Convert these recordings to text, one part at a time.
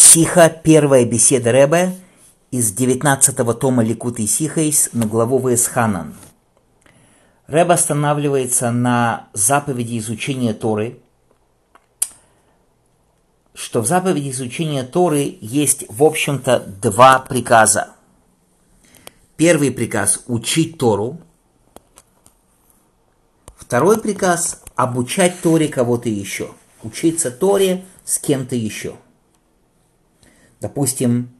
Сиха, первая беседа Рэбе из 19-го тома Ликут и Сихайс на главу Весханан. Рэбе останавливается на заповеди изучения Торы, что в заповеди изучения Торы есть, в общем-то, два приказа. Первый приказ – учить Тору. Второй приказ – обучать Торе кого-то еще. Учиться Торе с кем-то еще – Допустим,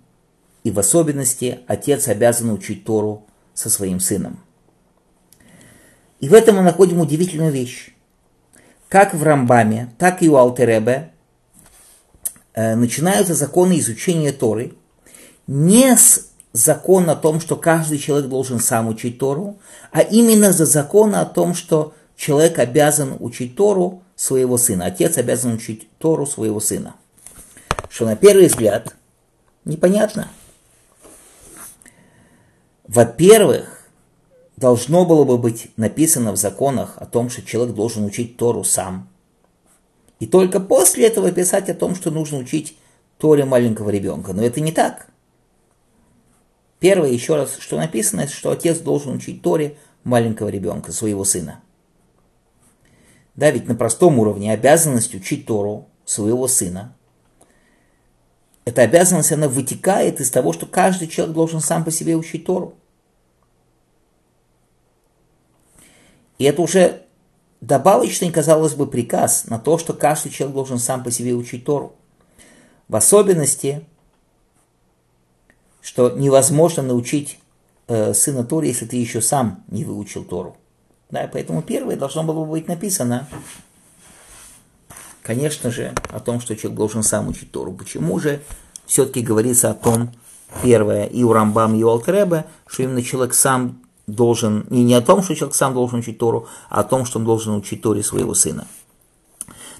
и в особенности отец обязан учить Тору со своим сыном. И в этом мы находим удивительную вещь. Как в Рамбаме, так и у Алтеребе э, начинаются законы изучения Торы не с закона о том, что каждый человек должен сам учить Тору, а именно за закона о том, что человек обязан учить Тору своего сына, отец обязан учить Тору своего сына. Что на первый взгляд Непонятно. Во-первых, должно было бы быть написано в законах о том, что человек должен учить Тору сам. И только после этого писать о том, что нужно учить Торе маленького ребенка. Но это не так. Первое, еще раз, что написано, что отец должен учить Торе маленького ребенка, своего сына. Да, ведь на простом уровне обязанность учить Тору своего сына эта обязанность, она вытекает из того, что каждый человек должен сам по себе учить Тору. И это уже добавочный, казалось бы, приказ на то, что каждый человек должен сам по себе учить Тору. В особенности, что невозможно научить э, сына Торе, если ты еще сам не выучил Тору. Да, поэтому первое должно было бы быть написано, конечно же, о том, что человек должен сам учить Тору. Почему же все-таки говорится о том, первое, и у Рамбам, и у Алтеребе, что именно человек сам должен, и не о том, что человек сам должен учить Тору, а о том, что он должен учить Торе своего сына.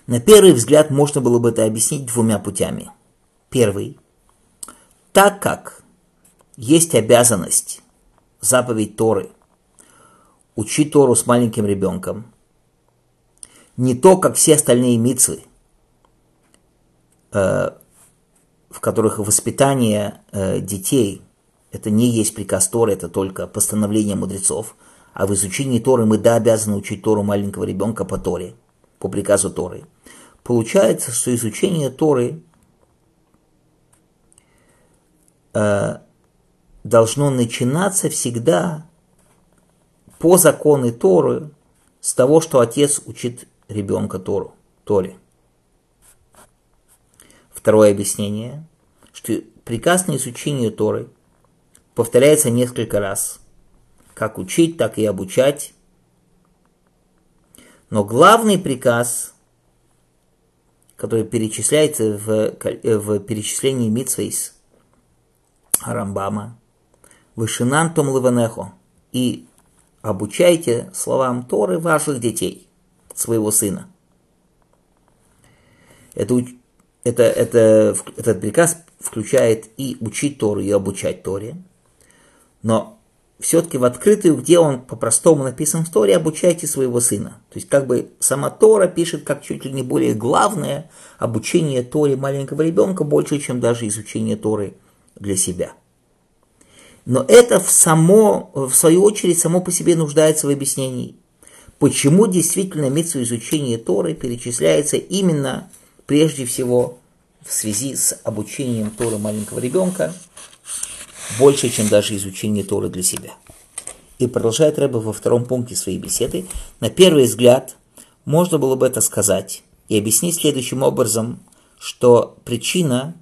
На первый взгляд можно было бы это объяснить двумя путями. Первый. Так как есть обязанность, заповедь Торы, учить Тору с маленьким ребенком, не то, как все остальные митцвы, э, в которых воспитание э, детей – это не есть приказ Торы, это только постановление мудрецов, а в изучении Торы мы да обязаны учить Тору маленького ребенка по Торе, по приказу Торы. Получается, что изучение Торы э, должно начинаться всегда по закону Торы с того, что отец учит ребенка Тору, Торе. Второе объяснение, что приказ на изучение Торы повторяется несколько раз. Как учить, так и обучать. Но главный приказ, который перечисляется в, в перечислении Митсвейс Рамбама, Вышинан Том Лаванехо, и обучайте словам Торы ваших детей, своего сына. Это это, это, этот приказ включает и учить Тору, и обучать Торе. Но все-таки в открытую, где он по-простому написан в Торе, обучайте своего сына. То есть как бы сама Тора пишет как чуть ли не более главное обучение Торе маленького ребенка больше, чем даже изучение Торы для себя. Но это в, само, в свою очередь само по себе нуждается в объяснении. Почему действительно митсу изучения Торы перечисляется именно прежде всего в связи с обучением Торы маленького ребенка больше, чем даже изучение Торы для себя. И продолжает Рэба во втором пункте своей беседы. На первый взгляд можно было бы это сказать и объяснить следующим образом, что причина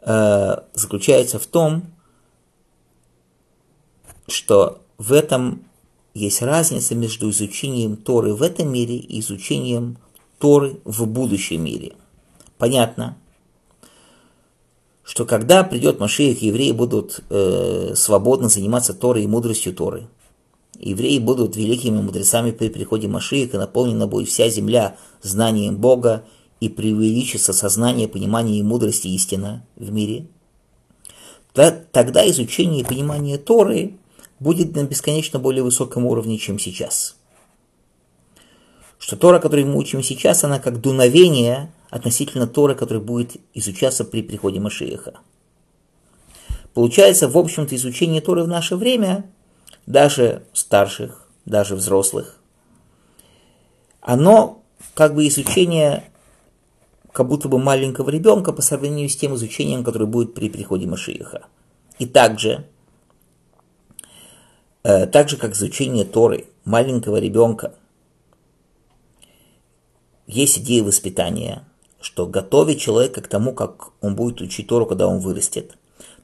э, заключается в том, что в этом есть разница между изучением Торы в этом мире и изучением Торы в будущем мире. Понятно, что когда придет Машиих, евреи будут э, свободно заниматься Торой и мудростью Торы. Евреи будут великими мудрецами при приходе Машииха, наполнена будет вся земля знанием Бога и преувеличится сознание, понимание и мудрости истина в мире. Тогда изучение и понимание Торы будет на бесконечно более высоком уровне, чем сейчас что Тора, которую мы учим сейчас, она как дуновение относительно Торы, который будет изучаться при приходе Машиеха. Получается, в общем-то, изучение Торы в наше время, даже старших, даже взрослых, оно как бы изучение как будто бы маленького ребенка по сравнению с тем изучением, которое будет при приходе Машииха. И также, так же как изучение Торы маленького ребенка, есть идея воспитания, что готовит человека к тому, как он будет учить Тору, когда он вырастет.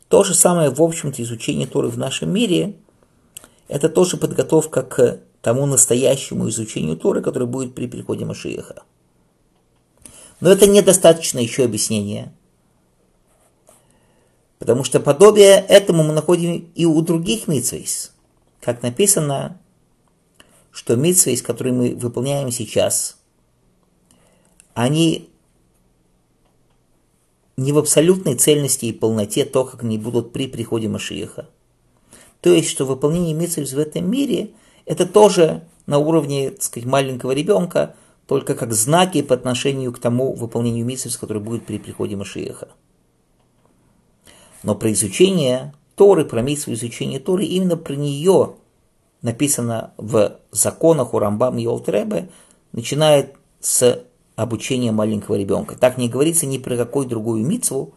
То же самое, в общем-то, изучение Торы в нашем мире – это тоже подготовка к тому настоящему изучению Торы, которое будет при приходе Машиеха. Но это недостаточно еще объяснения. Потому что подобие этому мы находим и у других митсвейс. Как написано, что митсвейс, которые мы выполняем сейчас, они не в абсолютной цельности и полноте то, как они будут при приходе Машиеха. То есть, что выполнение митсвейс в этом мире – это тоже на уровне, так сказать, маленького ребенка, только как знаки по отношению к тому выполнению миссии, который будет при приходе Машиеха. Но про изучение Торы, про миссию изучения Торы, именно про нее написано в законах у Рамбам и Олтребе, начинает с обучения маленького ребенка. Так не говорится ни про какую другую мицву,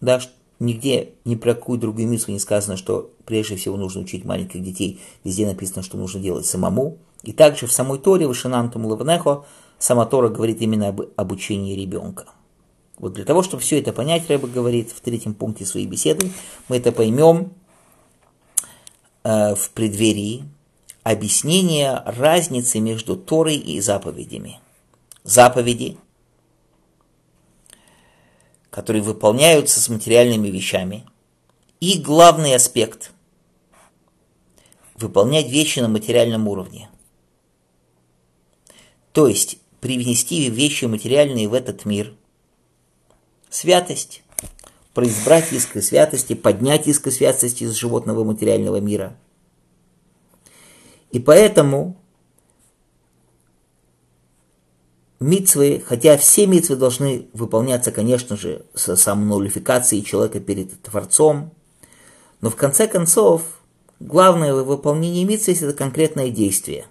да, Нигде ни про какую другую миссу не сказано, что прежде всего нужно учить маленьких детей. Везде написано, что нужно делать самому. И также в самой Торе, в Шанантум Лавнехо, сама Тора говорит именно об обучении ребенка. Вот для того, чтобы все это понять, Рэба говорит в третьем пункте своей беседы, мы это поймем э, в преддверии объяснения разницы между Торой и заповедями. Заповеди которые выполняются с материальными вещами. И главный аспект – выполнять вещи на материальном уровне. То есть привнести вещи материальные в этот мир. Святость, произбрать искры святости, поднять искры святости из животного материального мира. И поэтому митцвы, хотя все митцвы должны выполняться, конечно же, с самонулификацией человека перед Творцом, но в конце концов, главное в выполнении митцвы – это конкретное действие.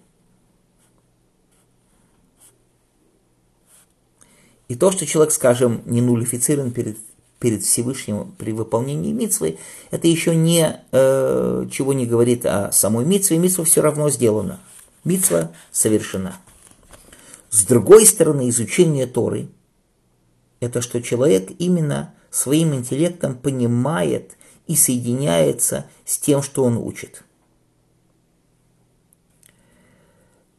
И то, что человек, скажем, не нулифицирован перед, перед Всевышним при выполнении митцвы, это еще не, э, чего не говорит о самой митцве. Митцва все равно сделана. Митцва совершена. С другой стороны, изучение Торы – это что человек именно своим интеллектом понимает и соединяется с тем, что он учит.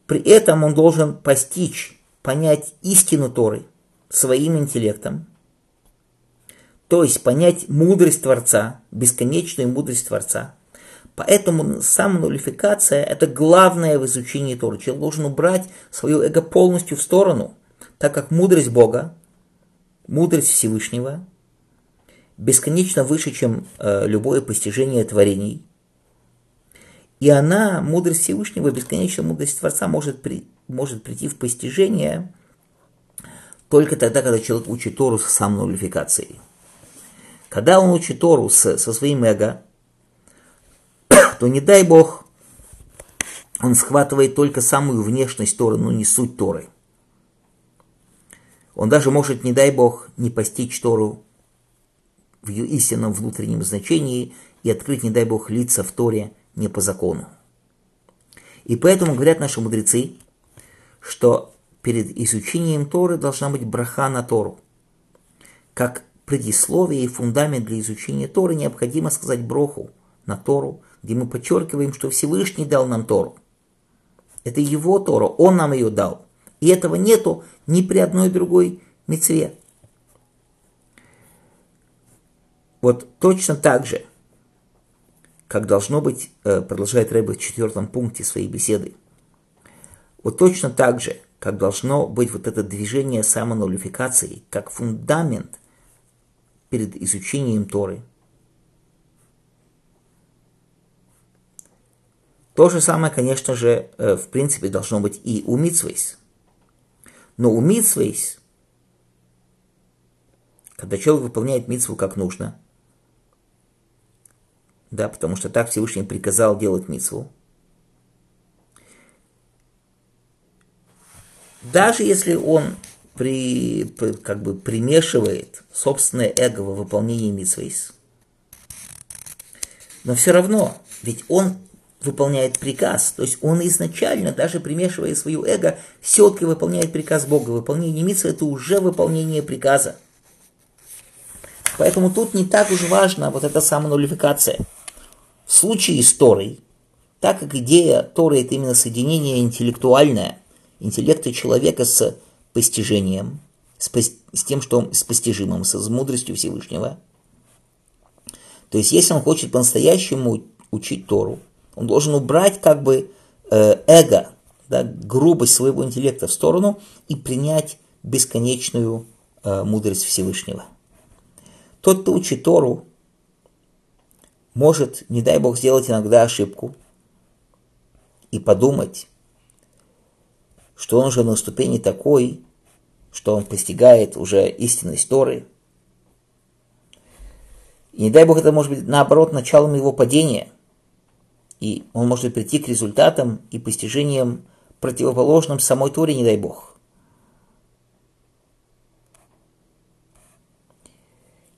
При этом он должен постичь, понять истину Торы своим интеллектом, то есть понять мудрость Творца, бесконечную мудрость Творца – Поэтому самонулификация – это главное в изучении Торы. Человек должен убрать свое эго полностью в сторону, так как мудрость Бога, мудрость Всевышнего, бесконечно выше, чем э, любое постижение творений. И она, мудрость Всевышнего, бесконечная мудрость Творца, может, при, может прийти в постижение только тогда, когда человек учит Тору с самонулификацией. Когда он учит Тору с, со своим эго – то не дай Бог, он схватывает только самую внешность Торы, но не суть Торы. Он даже может, не дай Бог, не постичь Тору в ее истинном внутреннем значении и открыть, не дай Бог, лица в Торе не по закону. И поэтому говорят наши мудрецы, что перед изучением Торы должна быть браха на Тору. Как предисловие и фундамент для изучения Торы необходимо сказать броху на Тору, где мы подчеркиваем, что Всевышний дал нам Тору. Это его Тора, он нам ее дал. И этого нету ни при одной другой мецве. Вот точно так же, как должно быть, э, продолжает Рэбе в четвертом пункте своей беседы, вот точно так же, как должно быть вот это движение самонулификации, как фундамент перед изучением Торы – То же самое, конечно же, э, в принципе, должно быть и у Митсвейс. Но у Митсвейс когда человек выполняет митцву как нужно, да, потому что так Всевышний приказал делать митцву, даже если он при, как бы примешивает собственное эго во выполнении митцвейс, но все равно, ведь он выполняет приказ. То есть он изначально, даже примешивая свою эго, все-таки выполняет приказ Бога. Выполнение митцвы – это уже выполнение приказа. Поэтому тут не так уж важна вот эта самонулификация. В случае с Торой, так как идея Торы – это именно соединение интеллектуальное, интеллекта человека с постижением, с, с тем, что с постижимым, с мудростью Всевышнего. То есть, если он хочет по-настоящему учить Тору, он должен убрать как бы э, эго, да, грубость своего интеллекта в сторону и принять бесконечную э, мудрость Всевышнего. Тот, кто учит Тору, может, не дай Бог, сделать иногда ошибку и подумать, что он уже на ступени такой, что он постигает уже истинность Торы. И не дай Бог, это может быть наоборот началом его падения – и он может прийти к результатам и постижениям противоположным самой Торе, не дай Бог.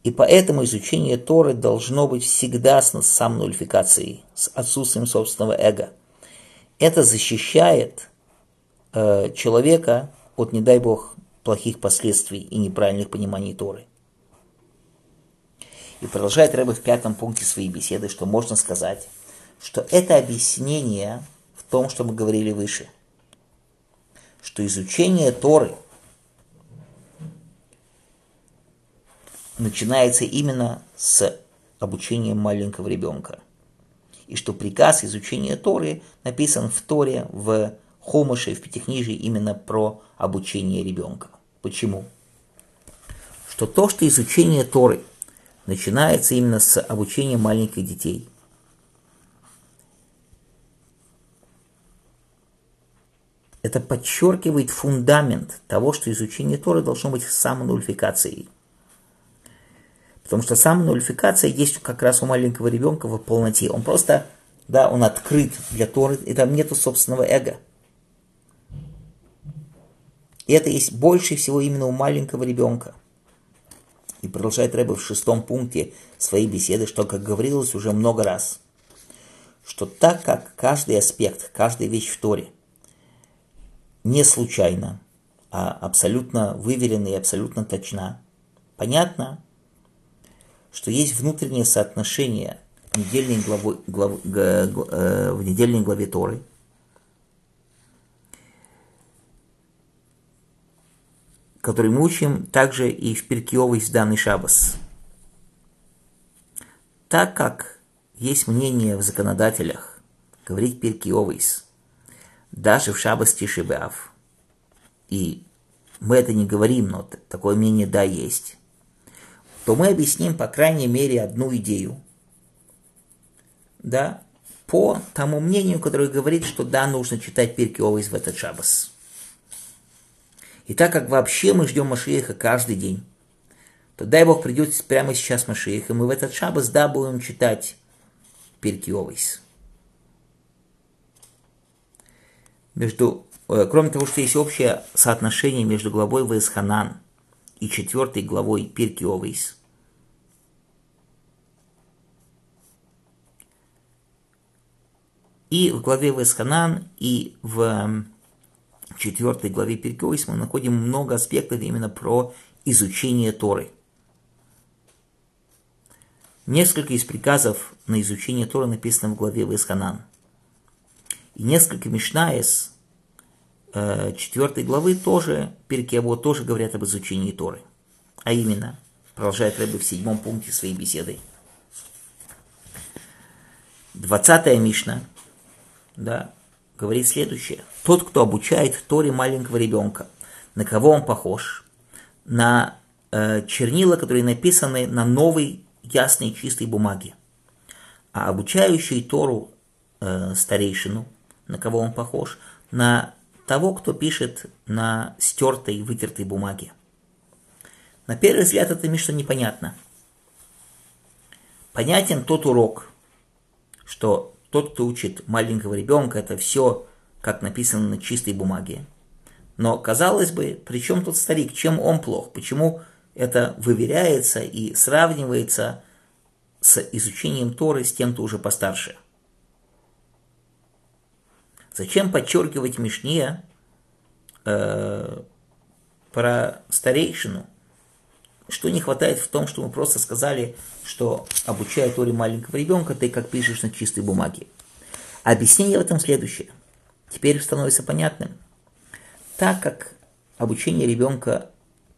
И поэтому изучение Торы должно быть всегда с самонульфикацией, с отсутствием собственного эго. Это защищает э, человека от, не дай Бог, плохих последствий и неправильных пониманий Торы. И продолжает Рэбе в пятом пункте своей беседы, что можно сказать, что это объяснение в том, что мы говорили выше, что изучение Торы начинается именно с обучением маленького ребенка. И что приказ изучения Торы написан в Торе, в Хомыше, в Пятикнижии именно про обучение ребенка. Почему? Что то, что изучение Торы начинается именно с обучения маленьких детей – Это подчеркивает фундамент того, что изучение Торы должно быть самонульфикацией. Потому что самонульфикация есть как раз у маленького ребенка в полноте. Он просто, да, он открыт для Торы, и там нету собственного эго. И это есть больше всего именно у маленького ребенка. И продолжает Рэбе в шестом пункте своей беседы, что, как говорилось уже много раз, что так как каждый аспект, каждая вещь в Торе – не случайно, а абсолютно выверена и абсолютно точна. Понятно, что есть внутреннее соотношение недельной главы, глав, г, г, э, в недельной главе Торы, который мы учим также и в Перкиовой данный Шабас. Так как есть мнение в законодателях говорить Перкиовейс – даже в Шабас Тишибеав. И мы это не говорим, но такое мнение да есть. То мы объясним, по крайней мере, одну идею. Да, по тому мнению, которое говорит, что да, нужно читать Пирки Овейс в этот Шабас. И так как вообще мы ждем Машиеха каждый день, то дай Бог придет прямо сейчас Машиех, и мы в этот Шабас, да, будем читать Пирки Овейс. между, э, кроме того, что есть общее соотношение между главой Вейсханан и четвертой главой Пирки. И в главе Весханан, и в четвертой главе Пиркиойс мы находим много аспектов именно про изучение Торы. Несколько из приказов на изучение Торы написано в главе Весханан. И несколько Мишнаес, э, четвертой главы тоже, Перкево тоже говорят об изучении Торы. А именно, продолжает Рэбе в седьмом пункте своей беседы. Двадцатая Мишна, да, говорит следующее. Тот, кто обучает Торе маленького ребенка, на кого он похож? На э, чернила, которые написаны на новой ясной чистой бумаге. А обучающий Тору э, старейшину – на кого он похож? На того, кто пишет на стертой, вытертой бумаге. На первый взгляд это Мишна непонятно. Понятен тот урок, что тот, кто учит маленького ребенка, это все, как написано на чистой бумаге. Но, казалось бы, при чем тут старик? Чем он плох? Почему это выверяется и сравнивается с изучением Торы с тем, кто уже постарше? Зачем подчеркивать Мишне э, про старейшину? Что не хватает в том, что мы просто сказали, что обучая Торе маленького ребенка, ты как пишешь на чистой бумаге. Объяснение в этом следующее. Теперь становится понятным. Так как обучение ребенка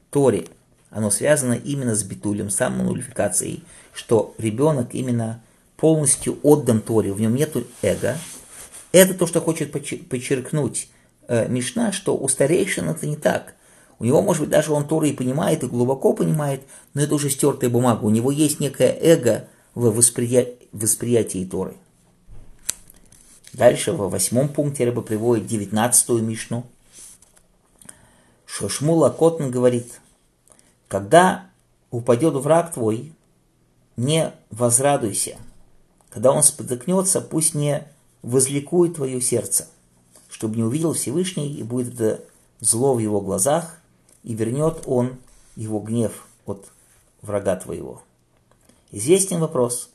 Торе, оно связано именно с битулем, самонулификацией, что ребенок именно полностью отдан Торе, в нем нет эго, это то, что хочет подчеркнуть э, Мишна, что у старейшин это не так – у него, может быть, даже он Торы и понимает, и глубоко понимает, но это уже стертая бумага. У него есть некое эго в восприя... восприятии Торы. Дальше, во восьмом пункте Рыба приводит девятнадцатую Мишну. Шошмула Котн говорит, когда упадет враг твой, не возрадуйся. Когда он спотыкнется, пусть не возликует твое сердце, чтобы не увидел Всевышний и будет это зло в его глазах, и вернет он его гнев от врага твоего. Известен вопрос.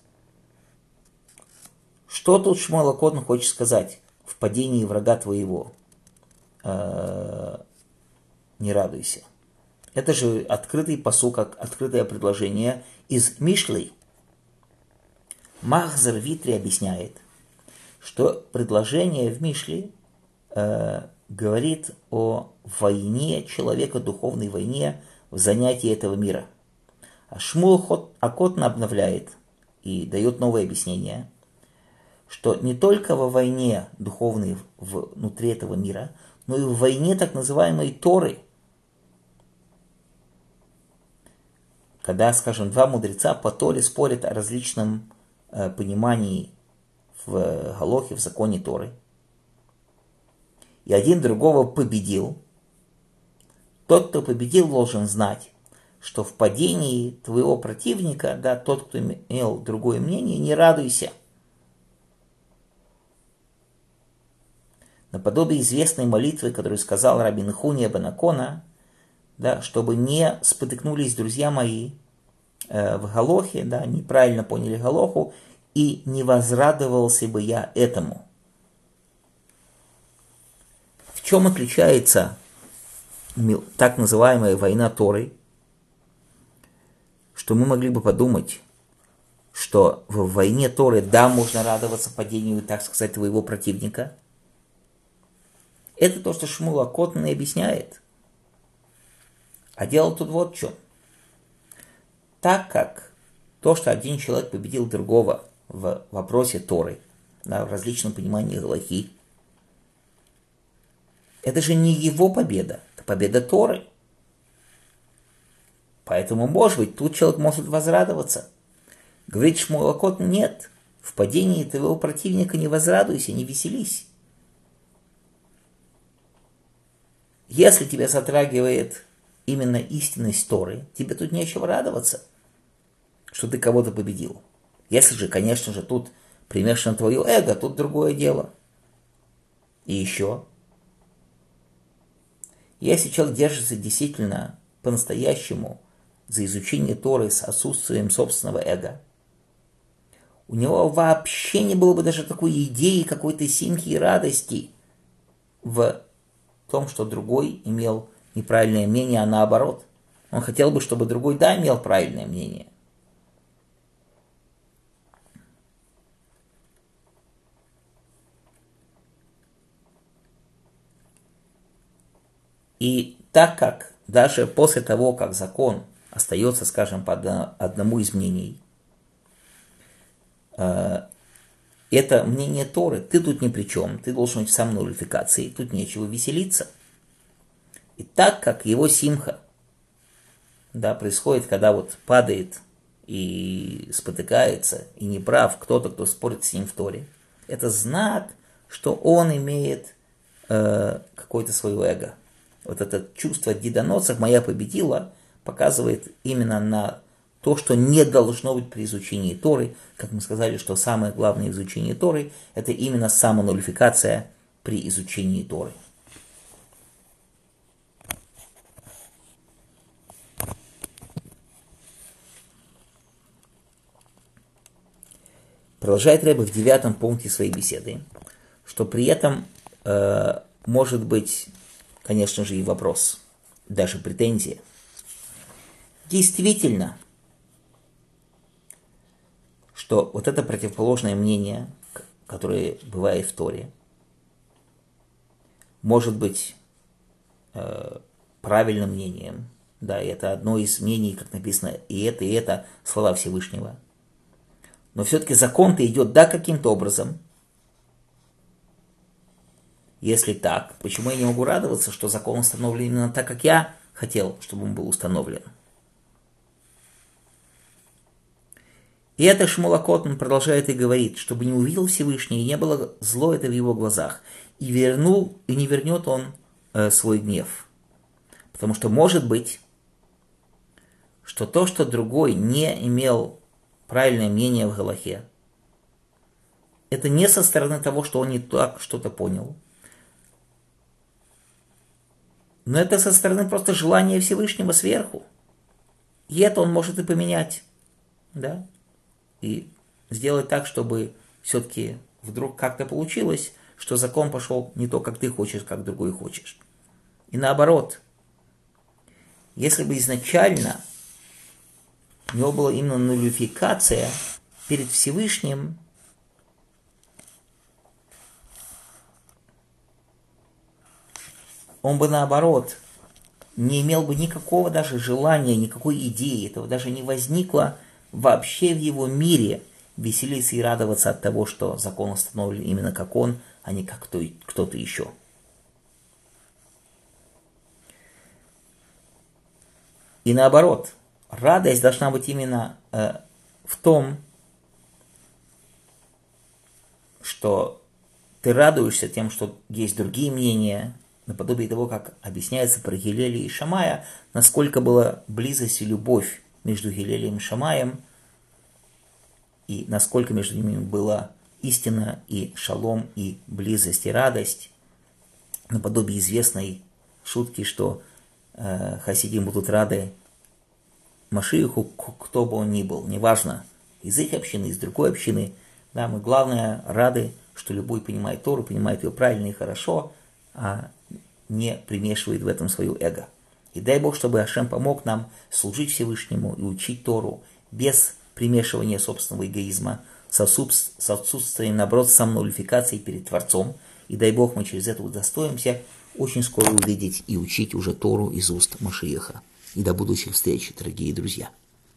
Что тут Шмуэл Акотн хочет сказать в падении врага твоего? Э, не радуйся. Это же открытый посыл, как открытое предложение из Мишлей. Махзер Витри объясняет, что предложение в Мишле э, говорит о войне человека, духовной войне в занятии этого мира. А Шмул Акотна обновляет и дает новое объяснение, что не только во войне духовной внутри этого мира, но и в войне так называемой Торы, когда, скажем, два мудреца по Торе спорят о различном э, понимании в Галохе, в законе Торы – и один другого победил, тот, кто победил, должен знать, что в падении твоего противника, да, тот, кто имел другое мнение, не радуйся. Наподобие известной молитвы, которую сказал Рабин Хуния Банакона, да, чтобы не спотыкнулись друзья мои э, в Галохе, да, неправильно поняли Галоху, и не возрадовался бы я этому чем отличается так называемая война Торы, что мы могли бы подумать, что в войне Торы, да, можно радоваться падению, так сказать, твоего противника. Это то, что Шмула Котн и объясняет. А дело тут вот в чем. Так как то, что один человек победил другого в вопросе Торы, в различном понимании Галахи, это же не его победа, это победа Торы. Поэтому, может быть, тут человек может возрадоваться. Говорит Шмуэлакот, нет, в падении твоего противника не возрадуйся, не веселись. Если тебя затрагивает именно истинность Торы, тебе тут нечего радоваться, что ты кого-то победил. Если же, конечно же, тут примешано твое эго, тут другое дело. И еще, если человек держится действительно по-настоящему за изучение Торы с отсутствием собственного эго, у него вообще не было бы даже такой идеи какой-то симки и радости в том, что другой имел неправильное мнение, а наоборот. Он хотел бы, чтобы другой, да, имел правильное мнение. И так как даже после того, как закон остается, скажем, по одному из мнений, э, это мнение Торы, ты тут ни при чем, ты должен быть сам нулификации, тут нечего веселиться. И так как его симха да, происходит, когда вот падает и спотыкается, и не прав кто-то, кто спорит с ним в Торе, это знак, что он имеет э, какое-то свое эго – вот это чувство дедоносов моя победила, показывает именно на то, что не должно быть при изучении Торы. Как мы сказали, что самое главное в изучении Торы – это именно самонулификация при изучении Торы. Продолжает Рэбе в девятом пункте своей беседы, что при этом э, может быть, конечно же, и вопрос, даже претензия. Действительно, что вот это противоположное мнение, которое бывает в Торе, может быть э, правильным мнением, да, это одно из мнений, как написано, и это, и это слова Всевышнего – но все-таки закон-то идет, да, каким-то образом. Если так, почему я не могу радоваться, что закон установлен именно так, как я хотел, чтобы он был установлен? И это Шмулакот, он продолжает и говорит, чтобы не увидел Всевышний, и не было зло это в его глазах, и вернул, и не вернет он э, свой гнев. Потому что может быть, что то, что другой не имел правильное мнение в Галахе. Это не со стороны того, что он не так что-то понял. Но это со стороны просто желания Всевышнего сверху. И это он может и поменять. Да? И сделать так, чтобы все-таки вдруг как-то получилось, что закон пошел не то, как ты хочешь, как другой хочешь. И наоборот, если бы изначально у него была именно нулификация перед Всевышним, он бы наоборот не имел бы никакого даже желания, никакой идеи, этого даже не возникло вообще в его мире веселиться и радоваться от того, что закон установлен именно как он, а не как кто-то еще. И наоборот – радость должна быть именно э, в том, что ты радуешься тем, что есть другие мнения, наподобие того, как объясняется про Гилели и Шамая, насколько была близость и любовь между Гилелием и Шамаем, и насколько между ними была истина и шалом, и близость, и радость, наподобие известной шутки, что э, хасидим будут рады Машииху, кто бы он ни был, неважно, из их общины, из другой общины, да, мы главное рады, что любой понимает Тору, понимает ее правильно и хорошо, а не примешивает в этом свою эго. И дай Бог, чтобы Ашем помог нам служить Всевышнему и учить Тору без примешивания собственного эгоизма, с, отсутствием, наоборот, самонулификации перед Творцом. И дай Бог, мы через это удостоимся очень скоро увидеть и учить уже Тору из уст Машиеха и до будущих встреч, дорогие друзья.